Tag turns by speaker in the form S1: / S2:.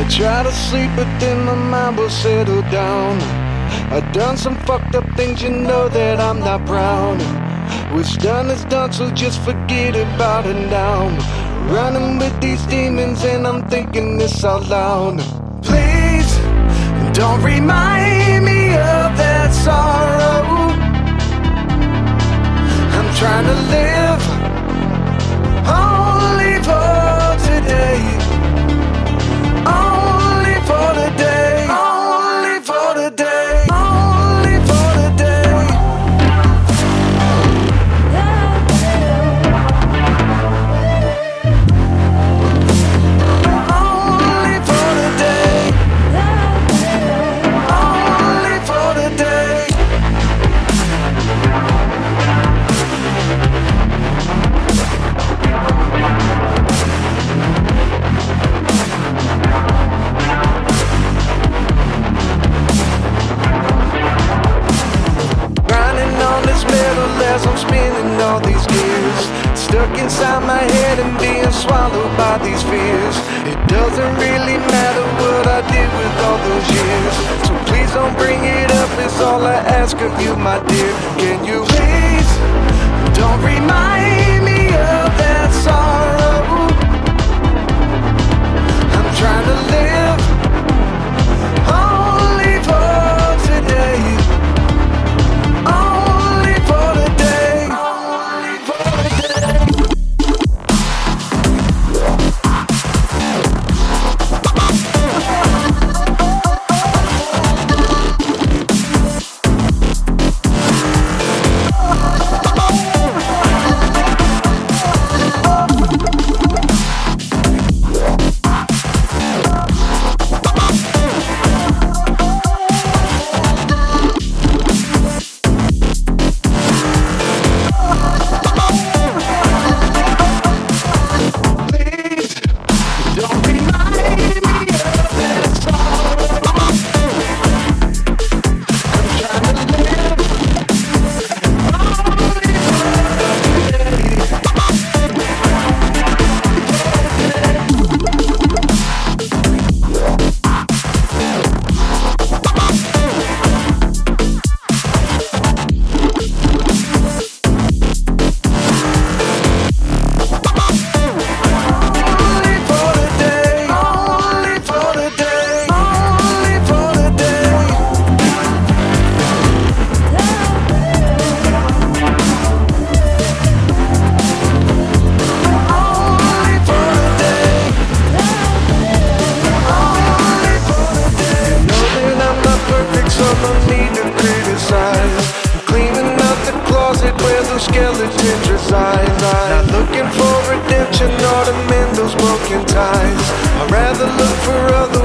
S1: I try to sleep, but then my mind will settle down. I done some fucked up things, you know that I'm not proud. What's done is done, so just forget about it now. Running with these demons, and I'm thinking this out loud. Please, don't remind me of that sorrow. I'm trying to live swallowed by these fears. It doesn't really matter what I did with all those years. So please don't bring it up, it's all I ask of you, my dear. Can you please don't remind me of that sorrow? Criticize. I'm cleaning out the closet where those skeletons reside. Not looking for redemption or to mend those broken ties. I'd rather look for other